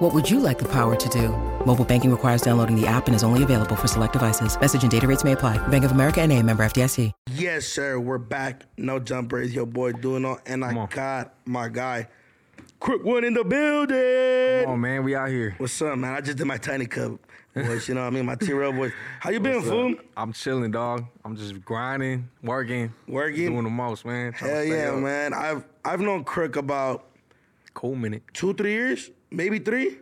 What would you like the power to do? Mobile banking requires downloading the app and is only available for select devices. Message and data rates may apply. Bank of America and a member FDIC. Yes, sir. We're back. No jumper is your boy doing all, and I on. got my guy, Crook One in the building. Come on, man, we out here. What's up, man? I just did my tiny cup voice. You know what I mean? My T-Rail voice. How you been, What's up? fool? I'm chilling, dog. I'm just grinding, working, Working? doing the most, man. Trying Hell yeah, up. man. I've I've known Crook about Cool minute. two, three years, maybe three.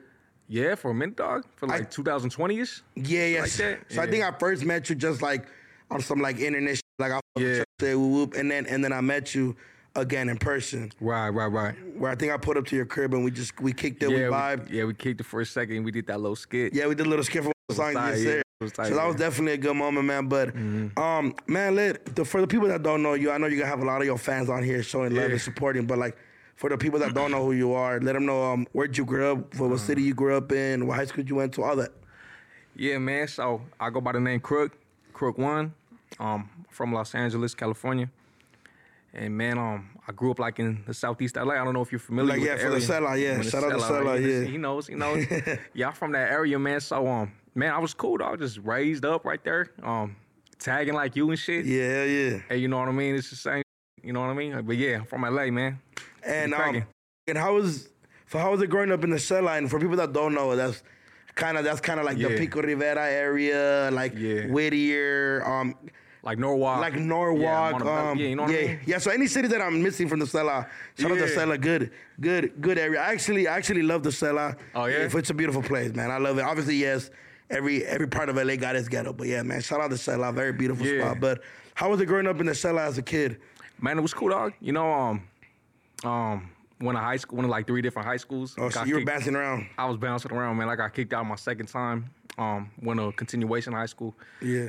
Yeah, for a minute, dog. For like 2020ish. Yeah, yes. Like that? So I think I first met you just like on some like internet, shit, like I Yeah. say whoop and then and then I met you again in person, Right, right, right. where I think I put up to your crib and we just we kicked it, we yeah, vibed. yeah, we kicked it for a second. We did that little skit. Yeah, we did a little skit for the song. tight, yeah. tight, so that was definitely a good moment, man. But um, man, let the, for the people that don't know you, I know you're gonna have a lot of your fans on here showing love and supporting. But like for the people that don't know who you are, let them know um, where'd you grow up, what what city you grew up in, what high school you went to, all that. Yeah, man. So I go by the name Crook, Crook One, um, from Los Angeles, California. And man, um, I grew up like in the southeast LA. I don't know if you're familiar Like, with yeah, the for the area. Sella, yeah. When the Shout out to right? yeah. He knows, he knows. yeah, I'm from that area, man. So um, man, I was cool, dog. Just raised up right there, um, tagging like you and shit. Yeah, yeah. Hey, you know what I mean? It's the same. You know what I mean? But yeah, I'm from LA, man. And um, and how was for how was it growing up in the cell line? For people that don't know, that's kind of that's kind of like the Pico Rivera area, like Yeah. Whittier, um, Like Norwalk. like Norwalk. Yeah, the- um, yeah, you know yeah, I mean? yeah. So any city that I'm missing from the Sela, shout out to Yeah. Sela. Good, good, good area. I actually, I actually love the Sela. Oh, yeah? If it's a beautiful place, man. I love it. Obviously, yes. Every every part of LA got its ghetto, but yeah, man. Shout out to Sela. Very beautiful Yeah. spot. But how was it growing up in the Sela as a kid? Man, it was cool, dog. You know, um, um, went to high school, went to like three different high schools. Oh, so you were kicked- bouncing around. I was bouncing around, man. I got kicked out my second time. Um, went to continuation high school Yeah.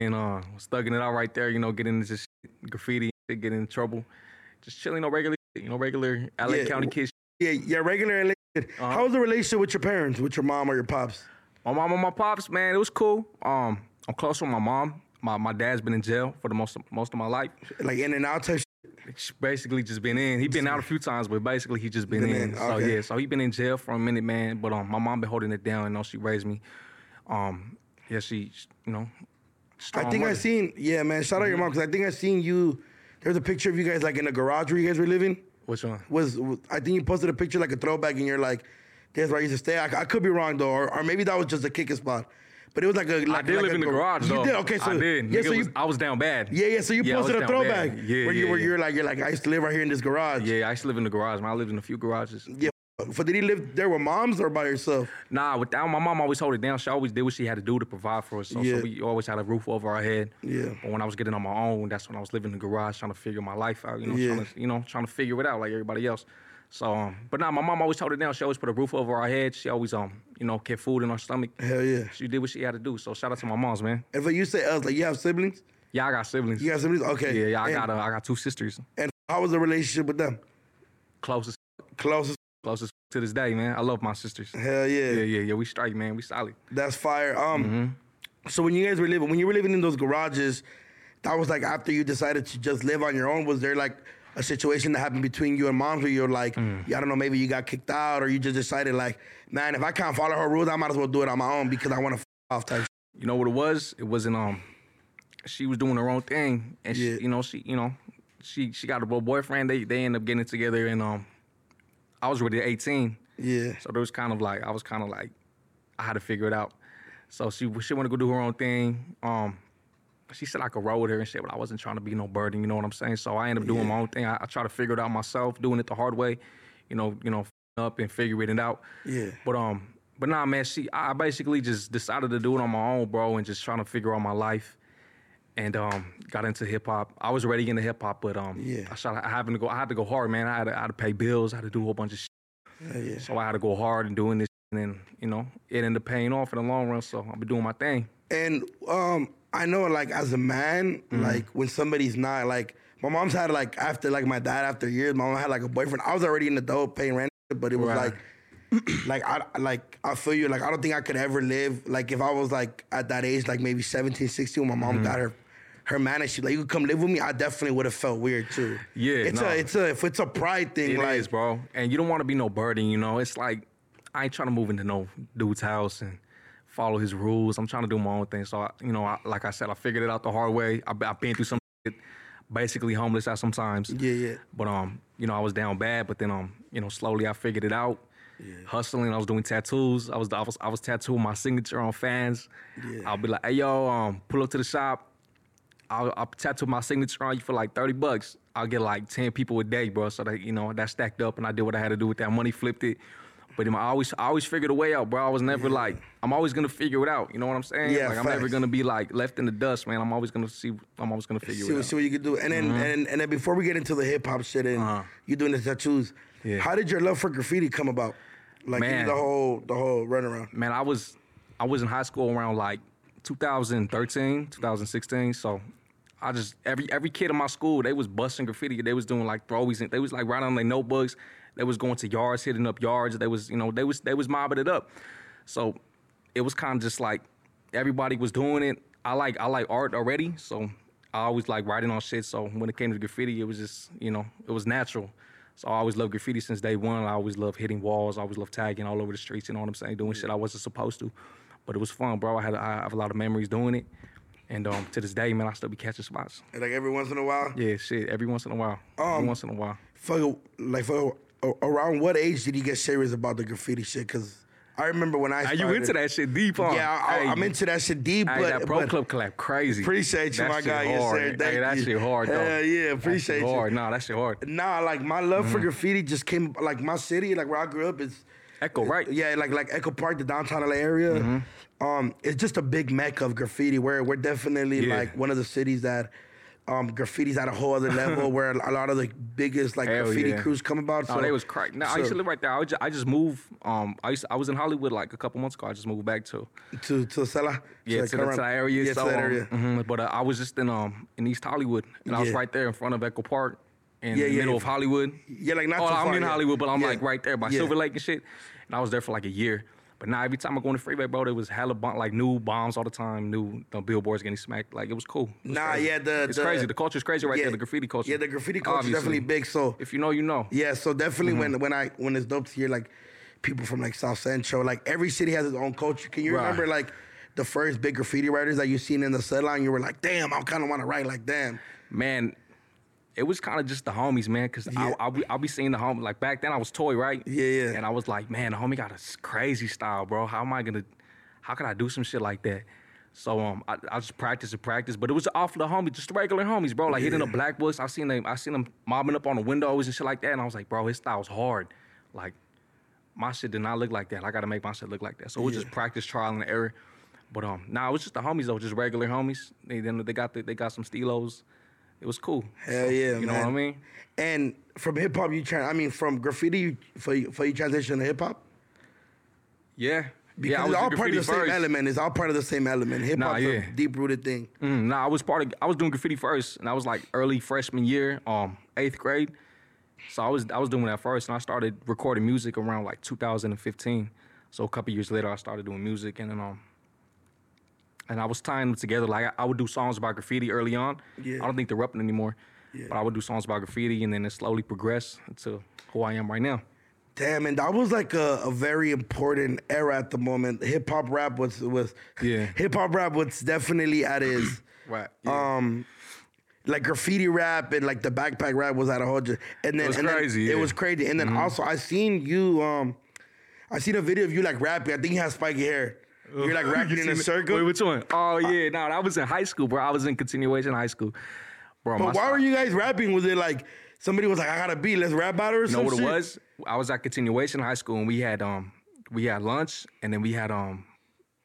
and uh, was thugging it out right there. You know, getting into shit, graffiti, getting in trouble, just chilling. You know, regular, you know, regular LA Yeah, County kids. Yeah, yeah, regular LA. Uh-huh. How was the relationship with your parents, with your mom or your pops? My mom and my pops, man, it was cool. Um, I'm close with my mom. My my dad's been in jail for the most most of my life. Like in and out type. Basically just been in. He been out a few times, but basically he just been, Been in. in, So okay. yeah, so he been in jail for a minute, man. But um, my mom been holding it down. You know, she raised me. Um, yeah, she, you know. I think I seen. Yeah, man. Shout out your mom because I think I seen you. There's a picture of you guys like in the garage where you guys were living. Which one? Was I think you posted a picture like a throwback and you're like, "There's where I used to stay." I, I could be wrong though, or, or maybe that was just a kicking spot. But it was like a. Like, I did like live a in the gar- garage You though. did. Okay, so I did. Yeah, Nigga so you. was- I was down bad. Yeah, yeah. So you Yeah, posted a throwback bad. Yeah, where you yeah, where yeah. you're like you're like I used to live right here in this garage. Yeah, I used to live in the garage, man. I lived in a few garages. Yeah. So did he live there with moms or by yourself? Nah, without my mom always hold it down. She always did what she had to do to provide for us. So, Yeah. so we always had a roof over our head. Yeah. But when I was getting on my own, that's when I was living in the garage trying to figure my life out. You know, Yeah. trying to you know trying to figure it out like everybody else. So, um, but nah, my mom always told it down. She always put a roof over our head. She always um you know kept food in our stomach. Hell yeah. She did what she had to do. So shout out to my moms, man. And for you say us, like you have siblings? Yeah, I got siblings. You got siblings? Okay. yeah, yeah, I and, got uh, I got two sisters. And how was the relationship with them? Closest Closest. closest to this day, man. I love my sisters. Hell yeah. Yeah, yeah, yeah. We strike, man. We solid. That's fire. Um, Mm-hmm. so when you guys were living, when you were living in those garages, that was like after you decided to just live on your own. Was there like a situation that happened between you and moms where you're like, Mm. yeah, I don't know, maybe you got kicked out, or you just decided like, man, if I can't follow her rules, I might as well do it on my own because I want to f- off type. You know what it was? It wasn't um she was doing her own thing and Yeah. she you know, she you know, she she got a boyfriend. They they end up getting together and um I was already 18. Yeah. So there was kind of like I was kind of like I had to figure it out. So she she wanted to go do her own thing. Um she said I could roll with her and shit, but I wasn't trying to be no burden, you know what I'm saying? So I ended up doing Yeah. my own thing. I, I try to figure it out myself, doing it the hard way, you know, you know, up and figuring it out. Yeah. But um, but nah, man, she I basically just decided to do it on my own, bro, and just trying to figure out my life. And um, got into hip hop. I was already into hip hop, but um, Yeah. I started having to go. I had to go hard, man. I had to, I had to pay bills. I had to do a whole bunch of shit. Hell yeah. So I had to go hard and doing this, and then you know it ended up paying off in the long run. So I've been doing my thing. And um, I know like as a man, Mm-hmm. like when somebody's not like my mom's had like after like my dad after years, my mom had like a boyfriend. I was already an adult paying rent, but it was Right. like like I like I feel you like I don't think I could ever live like if I was like at that age like maybe 17, 16 when my Mm-hmm. mom got her her man and she like you could come live with me, I definitely would have felt weird too. Yeah, It's no. a it's a if it's a pride thing, It is, like bro. And you don't want to be no burden, you know. It's like I ain't trying to move into no dude's house and follow his rules. I'm trying to do my own thing. So, I, you know, I, like I said, I figured it out the hard way. I, I've been through some shit, basically homeless at some times. Yeah, yeah. But um, you know, I was down bad. But then um, you know, slowly I figured it out. Yeah. Hustling, I was doing tattoos. I was I was I was tattooing my signature on fans. Yeah. I'll be like, hey yo, um, pull up to the shop. I'll, I'll tattoo my signature on you for like 30 bucks. I'll get like 10 people a day, bro. So that, you know, that stacked up and I did what I had to do with that money, flipped it. But I always, I always figured a way out, bro. I was never like, I'm always gonna figure it out. You know what I'm saying? Yeah, like I'm never gonna be like left in the dust, man. I'm always gonna see, I'm always gonna figure see, it out. Mm-hmm. see what you can do. And then and, and then before we get into the hip hop shit and Uh-huh. you doing the tattoos, Yeah. how did your love for graffiti come about? Like Man. the whole the whole runaround. man, I was I was in high school around like 2013, 2016. So I just every every kid in my school they was busting graffiti. They was doing like throwies and they was like writing on their notebooks. They was going to yards, hitting up yards. They was you know they was they was mobbing it up. So it was kind of just like everybody was doing it. I like I like art already, so I always like writing on shit. So when it came to graffiti, it was just you know it was natural. So I always loved graffiti since day one. I always loved hitting walls. I always loved tagging all over the streets. You know what I'm saying? Doing shit I wasn't supposed to, but it was fun, bro. I had I have a lot of memories doing it, and um, to this day, man, I still be catching spots. And like every once in a while. Yeah, shit. Every once in a while. every Um, once in a while. For like for around what age did you get serious about the graffiti shit? Cause I remember when I started, you into that shit deep, huh? Yeah, I, I'm into that shit deep. But that pro but club clap crazy. appreciate you, That my shit guy. Yes, hard. sir. Thank hey, that you. shit hard though. Hell yeah, That appreciate shit you. hard. Nah, that shit hard. Nah, like my love Mm-hmm. for graffiti just came like my city, like where I grew up is Echo, right? Yeah, like like Echo Park, the downtown LA area. Mm-hmm. Um, it's just a big mecca of graffiti. Where we're definitely Yeah. like one of the cities that um, graffiti's at a whole other level. where a lot of the biggest like Hell graffiti yeah. crews come about. Oh, so they was crack. No, I used to live right there. I, just, I just moved. Um, I used I was in Hollywood like a couple months ago. I just moved back to to to Sela. yeah like to, the, to that area. Yeah, so, to that um, area. mhm, But uh, I was just in um in East Hollywood, and I was right there in front of Echo Park, in Yeah, the yeah, middle yeah. of Hollywood. Yeah, like not oh, I'm far, in yeah. Hollywood, but I'm Yeah. like right there by Yeah. Silver Lake and shit. And I was there for like a year. But now every time I go on the freeway, bro, there was hella bomb, like new bombs all the time, new uh, billboards getting smacked. Like it was cool. It was Nah, crazy. yeah, the- it's the- crazy. The culture's crazy right yeah, there. The graffiti culture. Yeah, the graffiti culture is Obviously. definitely big. So If you know, you know. Yeah, so definitely Mm-hmm. when when I when it's dope to hear like people from like South Central, like every city has its own culture. Can you Right. remember like the first big graffiti writers that you seen in the set line? You were like, damn, I kind of want to write like them. man, it was kind of just the homies, man. Cause Yeah. I, I'll be I'll be seeing the homie like back then I was toy, right? Yeah, yeah. And I was like, man, the homie got a crazy style, bro. How am I gonna? How can I do some shit like that? So um, I, I just practice and practice, but it was off the homies, just regular homies, bro. Like hitting the black books. I seen them, I seen them mobbing up on the windows and shit like that, and I was like, bro, his style's hard. Like my shit did not look like that. I got to make my shit look like that. So it was just practice, trial and error. But um, nah, it was just the homies though, just regular homies. They then they got the, they got some stilos. It was cool. Hell yeah, You know what I mean? And from hip hop, you try. I mean, from graffiti you, for you, for you transition to hip hop. Yeah. Because yeah, it's was all part of the graffiti same element. It's all part of the same element. Hip hop's yeah. a deep rooted thing. Mm, nah, I was part of. I was doing graffiti first, and I was like early freshman year, um, eighth grade. So I was I was doing that first, and I started recording music around like 2015. So a couple years later, I started doing music, and then um, and I was tying them together. Like I, I would do songs about graffiti early on. Yeah. I don't think they're up anymore, Yeah. but I would do songs about graffiti, and then it slowly progressed to who I am right now. Damn, and that was like a, a very important era at the moment. Hip hop rap was was Yeah. Hip hop rap was definitely at his Right. um like graffiti rap and like the backpack rap was at a whole ju- and then it was and crazy, it yeah. Mm-hmm. was crazy. And then also I seen you um I seen a video of you like rapping. I think you had spiky hair. You're like rapping in a circle. Wait, which one? Oh yeah, no, that was in high school, bro. I was in continuation high school, bro. but why were you guys rapping? Was it like somebody was like, I got a beat, let's rap about it or You know what shit? it was? I was at continuation high school and we had um we had lunch and then we had um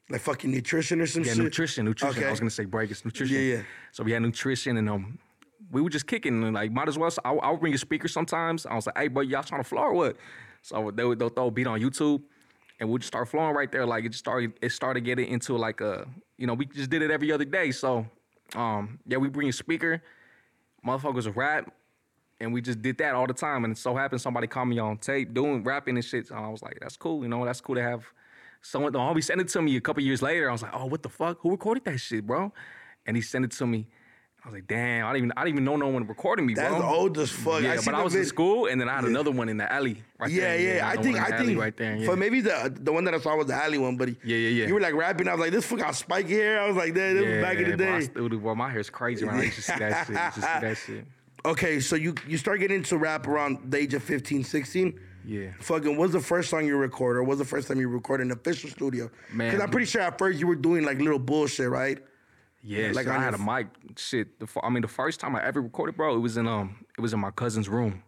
Like fucking nutrition or some yeah, shit. nutrition, nutrition. Okay. I was gonna say break, it's nutrition. Yeah, yeah. So we had nutrition and um we were just kicking and like might as well. So I, I would bring a speaker sometimes. I was like, hey, bro, y'all trying to floor what? So they would they'll throw a beat on YouTube and we'd just start flowing right there. Like it just started it started getting into like a you know, we just did it every other day. So, um, yeah, we bring a speaker, motherfuckers rap, and we just did that all the time. And it so happened somebody called me on tape doing rapping and shit. So I was like, that's cool, you know, that's cool to have someone. The homie sent it to me a couple years later. I was like, oh, what the fuck? Who recorded that shit, bro? And he sent it to me. I was like, damn, I didn't even I didn't even know no one recording me, That's bro. old as fuck. Yeah, I but I was in school, and then I had another one in the alley right Yeah, there. yeah. I think I think right there. Yeah. for maybe the the one that I saw was the alley one, but Yeah, yeah, yeah. You were like rapping. I was like, this foot got spiky hair. I was like, that this was back in the bro, I day. still bro. My hair's crazy, man. I used to see that shit. To see that shit. Okay, so you you start getting into rap around the age of 15, 16. Yeah. Fucking, what's the first song you recorded? Or what's the first time you recorded in an official studio? Man. Because I'm pretty sure at first you were doing like little bullshit, right? Yeah, Like I had a mic. Shit, the, I mean, the first time I ever recorded, bro, it was in um, it was in my cousin's room,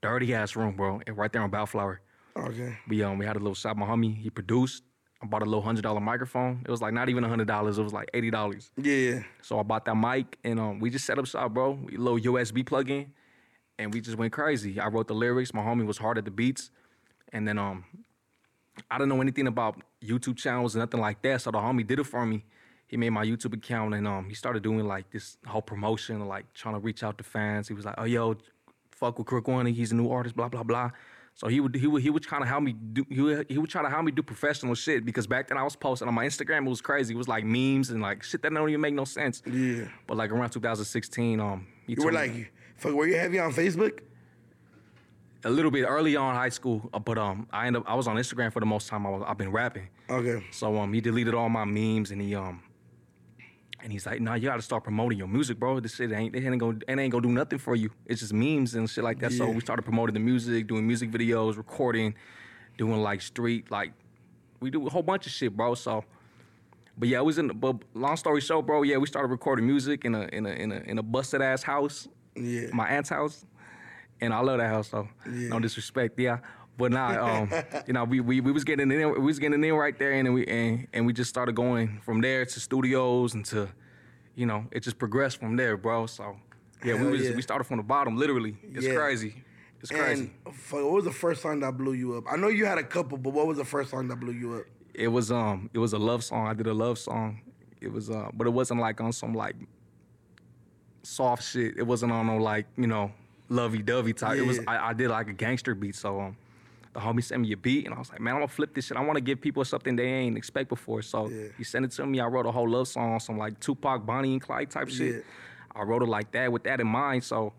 dirty ass room, bro, and right there on Bellflower. Okay. We um, we had a little shop. My homie, he produced. I bought a little hundred dollar microphone. It was like not even a hundred dollars. It was like eighty dollars. Yeah. So I bought that mic and um, we just set up shop, bro. We- little USB plug in, and we just went crazy. I wrote the lyrics. My homie was hard at the beats, and then um, I didn't know anything about YouTube channels and nothing like that. So the homie did it for me. He made my YouTube account and um, he started doing like this whole promotion, like trying to reach out to fans. He was like, "Oh yo, fuck with Crook One. He's a new artist." Blah blah blah. So he would he would he would kind of help me do he would, he would try to help me do professional shit because back then I was posting on my Instagram. It was crazy. It was like memes and like shit that don't even make no sense. Yeah. But like around 2016, um, he You were told me- like, fuck, were you heavy on Facebook? a little bit early on in high school, uh, but um, I ended up I was on Instagram for the most time. I was, I've been rapping. Okay. So um, he deleted all my memes and he um, and he's like, "Nah, you got to start promoting your music, bro. This shit ain't it ain't gonna it ain't gonna do nothing for you. It's just memes and shit like that." So we started promoting the music, doing music videos, recording, doing like street like we do a whole bunch of shit, bro. So. But yeah, it was in. But long story short, bro. Yeah, we started recording music in a in a in a in a busted ass house. Yeah. My aunt's house, and I love that house though. Yeah. No disrespect, yeah. But nah, um, you know, we, we we was getting in, we was getting in right there, and we and, and we just started going from there to studios and to, you know, it just progressed from there, bro. So yeah, Hell we was yeah. we started from the bottom, literally. It's Yeah. crazy. It's crazy. And fuck, what was the first song that blew you up? I know you had a couple, but what was the first song that blew you up? it was um it was a love song. I did a love song. It was uh but it wasn't like on some like soft shit. It wasn't on no like, you know, lovey dovey type. It was I, I did like a gangster beat. So um the homie sent me a beat and I was like, man, I'm gonna flip this shit. I wanna give people something they ain't expect before. So Yeah. he sent it to me. I wrote a whole love song on some like Tupac, Bonnie and Clyde type shit. Yeah. I wrote it like that with that in mind. So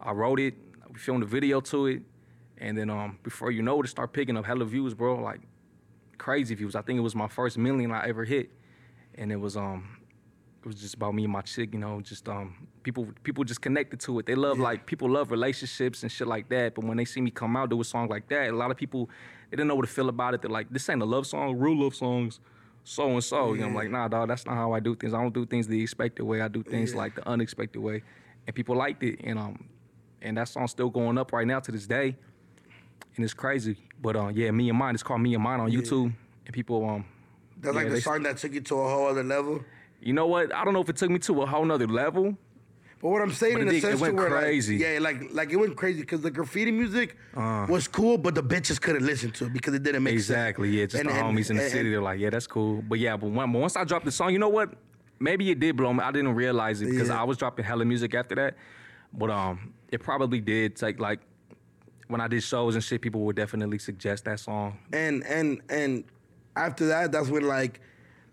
I wrote it, we filmed a video to it, and then um before you know it, it started picking up hella views, bro. Like crazy views. I think it was my first million I ever hit, and it was um, it was just about me and my chick. You know, just um, people people just connected to it. They love like people love relationships and shit like that. But when they see me come out do a song like that, a lot of people they didn't know what to feel about it. They're like, this ain't a love song. Real love songs. So and so, you know, I'm like, nah, dog, that's not how I do things. I don't do things the expected way. I do things Yeah. like the unexpected way, and people liked it, and um, and that song's still going up right now to this day and it's crazy. But uh, yeah, me and mine. It's called me and mine on YouTube, and people um, That's like the song that took you to a whole other level. you know what? I don't know if it took me to a whole nother level. But what I'm saying But in it a did- it sense went where crazy. like yeah, like like it went crazy because the graffiti music was cool, but the bitches couldn't listen to it because it didn't make Exactly. sense. Exactly. Yeah, just And- the and- homies in the and- city. They're like, yeah, that's cool. But yeah, but when, once I dropped the song, you know what? Maybe it did blow me. I didn't realize it because Yeah. I was dropping hella music after that. But um, it probably did take like when I did shows and shit. People would definitely suggest that song. And and and after that, that's when like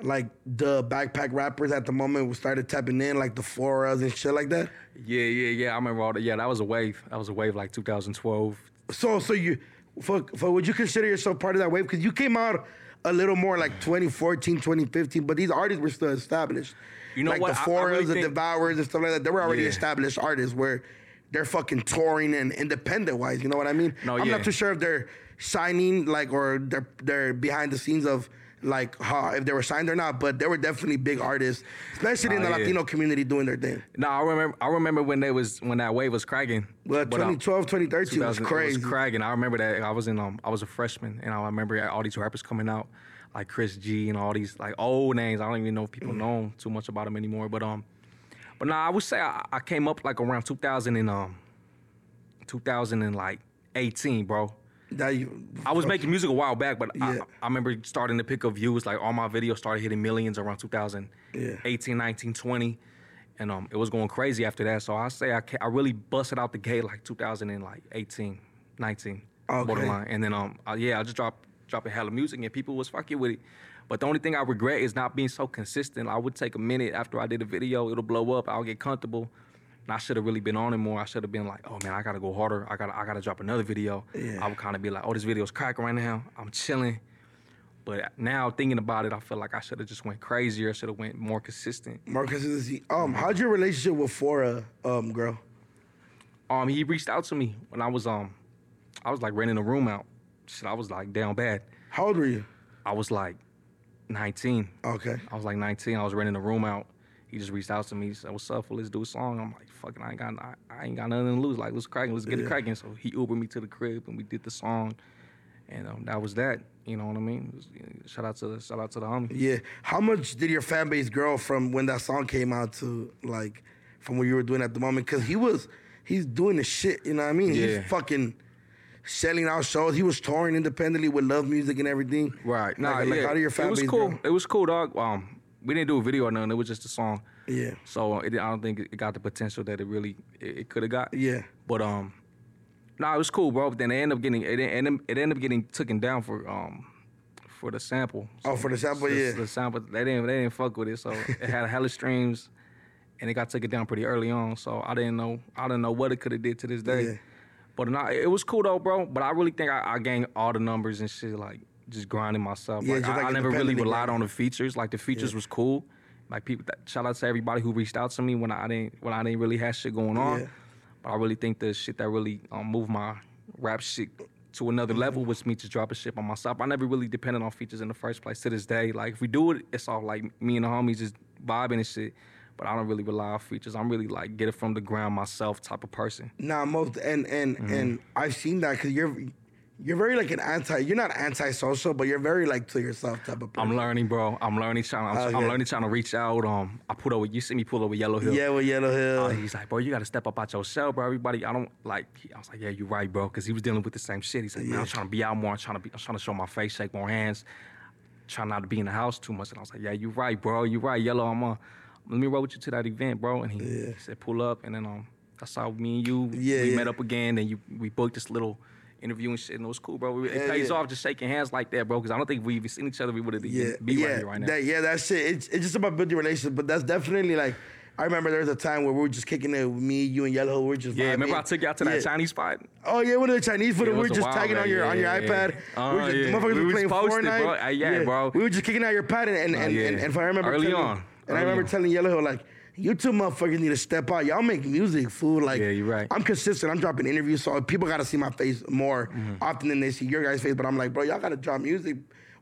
like the backpack rappers at the moment started tapping in, like the Floras and shit like that. Yeah, yeah, yeah. I remember all that. Yeah, that was a wave. That was a wave like 2012. So so you for, for would you consider yourself part of that wave? Because you came out a little more like 2014, 2015, but these artists were still established. You know like what? the I- I really the think- Devourers, and stuff like that. They were already Yeah. established artists where they're fucking touring and independent wise. You know what I mean? No, I'm yeah. not too sure if they're signing like or they're they're behind the scenes of like how if they were signed or not, but they were definitely big artists, especially in Oh, the yeah. Latino community doing their thing. No, I remember. I remember when they was when that wave was cracking. Well, um, 2012, 2013 was crazy. It was cracking. I remember that. I was in um, I was a freshman, and I remember all these rappers coming out, like Chris G and all these like old names. I don't even know if Mm. people know too much about them anymore. But um, but nah, I would say I, I came up like around 2000 and um, 2000 and like 18, bro. You, I was making music a while back, but I, Yeah. I remember starting to pick up views. Like all my videos started hitting millions around 2018, 19, 20. And um, it was going crazy after that. So I say I, I really busted out the gate like 2018, 19, Okay. borderline. And then um, uh, yeah, I just dropped dropping hella music and people was fucking with it. But the only thing I regret is not being so consistent. I would take a minute after I did a video, it'll blow up, I'll get comfortable. And I should have really been on it more. I should have been like, oh man, I gotta go harder. I gotta I gotta drop another video. Yeah. I would kind of be like, oh, this video's cracking right now. I'm chilling. But now thinking about it, I feel like I should have just went crazier. I should have went more consistent. more consistency. Um, how'd your relationship with Fora, um, girl? Um, he reached out to me when I was um, I was like renting a room out. Shit, I was like down bad. How old were you? I was like 19. Okay. I was like 19. I was renting a room out. He just reached out to me. He said, "What's up? Let's do a song." I'm like, "Fucking, I ain't got, I, I ain't got nothing to lose. Like, let's crack it. Let's get Yeah. it cracking." So he Ubered me to the crib and we did the song, and um, that was that. You know what I mean? Was- shout out to the shout out to the homie. Yeah. How much did your fan base grow from when that song came out to like from what you were doing at the moment? Because he was he's doing the shit. You know what I mean? Yeah. He's fucking selling out shows. He was touring independently with Love Music and everything. Right. Nah, Like, like, yeah. how did your fan it was base cool. grow? It was cool, dog. Um, we didn't do a video or nothing. It was just a song. Yeah. So it, I don't think it got the potential that it really it, it could have got. Yeah. But um, nah, it was cool, bro. But then it ended up getting it ended, it ended up getting taken down for um for the sample. Oh, for the sample, the, yeah. The sample they didn't they didn't fuck with it, so it had a hella streams, and it got taken down pretty early on. So I didn't know I didn't know what it could have did to this day. Yeah. But nah, it was cool though, bro. But I really think I, I gained all the numbers and shit like just grinding myself. Yeah, like, I, like I never really relied on the features. Like the features was cool. Like people, that, shout out to everybody who reached out to me when I didn't when I didn't really have shit going on. Yeah. But I really think the shit that really um, moved my rap shit to another Mm-hmm. level was me just dropping shit by myself. I never really depended on features in the first place. To this day, like if we do it, it's all like me and the homies just vibing and shit. But I don't really rely on features. I'm really like get it from the ground myself type of person. Nah, most and and Mm-hmm. and I've seen that because you're you're very like an anti. You're not anti-social, but you're very like to yourself type of person. I'm learning, bro. I'm learning trying. I'm, I'm learning trying to reach out. Um, I put over. You see me pull over Yellow Hill. Yeah, with Yellow Hill. Uh, he's like, bro, you got to step up out your shell, bro. Everybody, I don't like. I was like, yeah, you're right, bro, because he was dealing with the same shit. He's like, man, I'm trying to be out more. I'm trying to be. I'm trying to show my face, shake more hands, trying not to be in the house too much. And I was like, yeah, you're right, bro. You're right, Yellow. I'm uh, let me roll with you to that event, bro. And he, he said, pull up, and then um, that's how me and you Yeah, we yeah. met up again. And you we booked this little. Interview and shit, and it was cool, bro. It Yeah, pays yeah. off just shaking hands like that, bro. Because I don't think we even seen each other. We would have yeah, be yeah, right here right now. That, yeah, that's it. It's, it's just about building relationships, but that's definitely like. I remember there was a time where we were just kicking it with me, you, and Yellow. We were just yeah, remember vibing. I took you out to that Yeah. Chinese spot? Oh yeah, one of the Chinese food. Yeah, we were just while tagging on your on your Yeah, yeah, iPad. yeah. we were Oh, just, yeah. motherfuckers We were playing posted, Fortnite. bro. Uh, yeah, bro. We were just kicking out your pad, and and, and, yeah. and, and if I remember Early telling, on. and I remember on. telling Yellow like. You two motherfuckers need to step out. Y'all make music, fool. Like, Yeah, you're right. I'm consistent. I'm dropping interviews, so people gotta see my face more Mm-hmm. often than they see your guys' face. But I'm like, bro, y'all gotta drop music,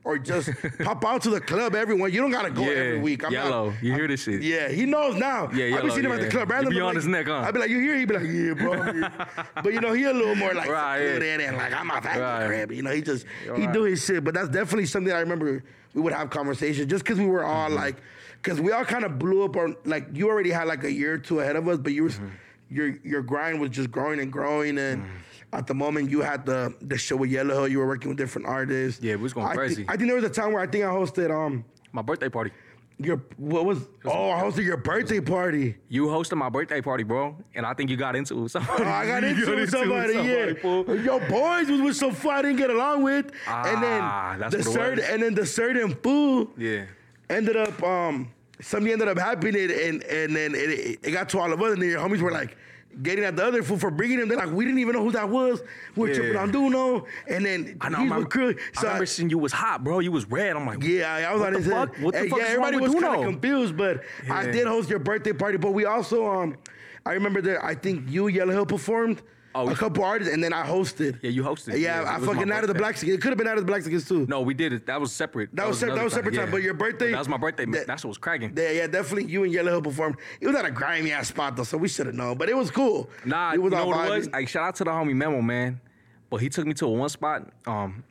or just pop out to the club. Everyone, you don't gotta go Yeah, every week. I'm not- Yellow. You hear this shit? yeah, he knows now. Yeah, yellow, I be seeing him at the club. Random, be on like- his neck, huh? I be like, you here? He be like, yeah, bro. But you know, he a little more like Right, yeah. and like I'm off at Right. the crib. You know, he just he right. do his shit. But that's definitely something I remember we would have conversations just because we were all Mm-hmm. like, because we all kind of blew up on like you already had like a year or two ahead of us, but you were Mm-hmm. your your grind was just growing and growing and. At the moment, you had the the show with Yellow Hill. You were working with different artists. Yeah, we was going I crazy. I think there was a time where I think I hosted um My birthday party. your what was oh I hosted your birthday party. You hosted my birthday party, bro, and I think you got into it with somebody. Oh, I got You into it with somebody, yeah. Your boys was with some fool I didn't get along with, and Ah, then that's the it certain and then the certain fool Yeah. Ended up um something ended up happening, and and then it, it, got to all of us, and then your homies were like. Getting at the other fool for bringing him, they're like, we didn't even know who that was. We were Yeah. tripping on Duno, and then I know. I remember, Crew. I remember seeing you was hot, bro. You was red. I'm like, Yeah, I was What on the fuck? head. What the And fuck yeah, everybody was kind of confused, but I did host your birthday party. But we also, um, I remember that I think you, Yellow Hill, performed. Oh, a couple artists, and then I hosted. Yeah, you hosted. Yeah, Yeah, I fucking out of the. Black Skins. It could have been out of the Black Skins too. No, we did it. That was separate. That was, sep- that was separate time, yeah. but your birthday. That was my birthday. That, That's what was cracking. Yeah, yeah, definitely. You and Yellow Hill performed. It was at a grimy ass spot though, so we should have known. But it was cool. Nah, it you was know all what it was? Like, shout out to the homie Memo, man. But he took me to a one spot. Um,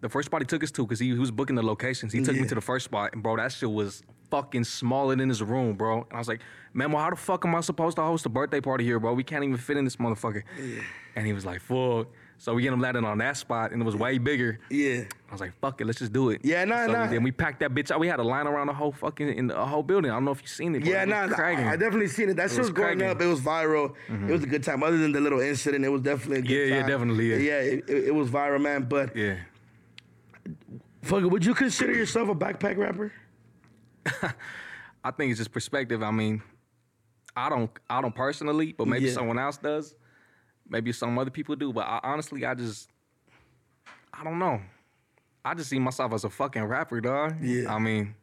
the first spot he took us to, because he, he was booking the locations. He took Yeah. me to the first spot, and bro, that shit was fucking smaller than his room, bro. And I was like, Memo, how the fuck am I supposed to host a birthday party here, bro? We can't even fit in this motherfucker. And he was like, fuck. So we get him landing on that spot, and it was way bigger. Yeah. I was like, fuck it, let's just do it. Yeah, nah, so nah. Then we packed that bitch out. We had a line around the whole fucking in the whole building. I don't know if you seen it. but Yeah, it nah, cracking. I, I definitely seen it. That shit was was going up. It was viral. It was a good time. Other than the little incident, it was definitely a good Yeah, yeah, definitely, yeah. Yeah, it, it, it was viral, man. But Yeah. fuck it, would you consider yourself a backpack rapper? I think it's just perspective. I mean, I don't, I don't personally, but maybe Yeah. someone else does. Maybe some other people do. But I, honestly, I just, I don't know. I just see myself as a fucking rapper, dog. Yeah. I mean,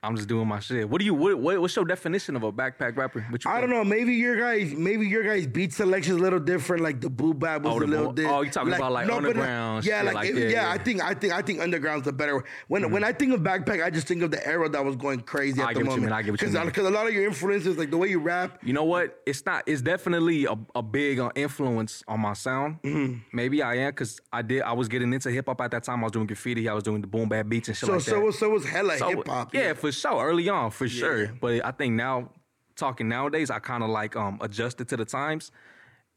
I'm just doing my shit. What do you? What, what what's your definition of a backpack rapper? I don't know. Maybe your guys, maybe your guys' beat selection is a little different. Like the boom bap was Oh, a little different. oh, you talking about, like, but underground Yeah, shit like, like it- yeah, yeah. I think I think I think underground's the better. When when I think of backpack, I just think of the era that was going crazy I at the get you moment. mean, I get what you mean. because a lot of your influences, like the way you rap, You know what? It's not. It's definitely a, a big uh, influence on my sound. Mm-hmm. Maybe I am because I did. I was getting into hip hop at that time. I was doing graffiti. I was doing the boom bap beats and shit so like that. so so was hella So, hip hop. Yeah, for sure. Early on, for sure. But I think now, talking nowadays, I kind of like um adjusted to the times.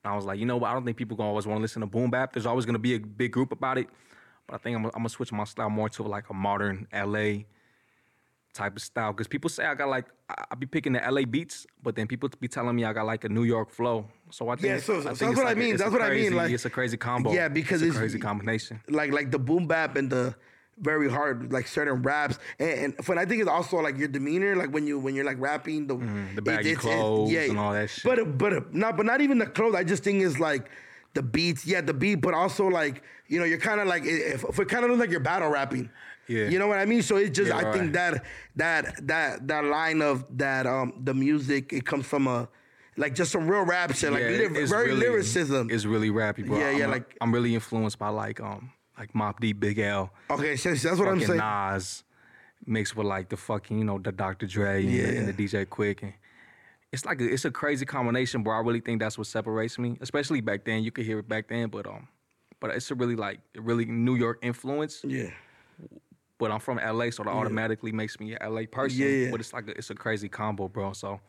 And I was like, you know what? I don't think people gonna always want to listen to boom bap. There's always gonna be a big group about it. But I think I'm, I'm gonna switch my style more to like a modern LA type of style. Because people say I got like I, I be picking the LA beats, but then people be telling me I got like a New York flow. So I think Yeah, so- I so think that's what I like a- mean. a That's what I mean, like- it's a crazy combo. Yeah, because it's it's- a crazy combination. like like the boom bap and the very hard like certain raps and, and but I think it's also like your demeanor like when you when you're like rapping the Mm-hmm. the baggy clothes and all that shit. but but not but not even the clothes I just think is like the beats yeah the beat but also like you know you're kind of like if, if it kind of looks like you're battle rapping Yeah. you know what I mean so it's just Yeah, I right. think that that that that line of that um the music it comes from a like just some real rap shit like Yeah, it's very really- lyricism It's really rappy, bro. Yeah, yeah, I'm, like- I'm really influenced by like um like Mobb Deep, Big L, okay so that's what I'm saying Nas, mixed with like the fucking you know the Dr. Dre and, the, and the DJ Quik, and it's like a, it's a crazy combination, bro. I really think that's what separates me, especially back then. You could hear it back then, but um, but it's a really like a really New York influence. yeah But I'm from LA, so that automatically makes me a LA person. Yeah, yeah. But it's like a, it's a crazy combo, bro. So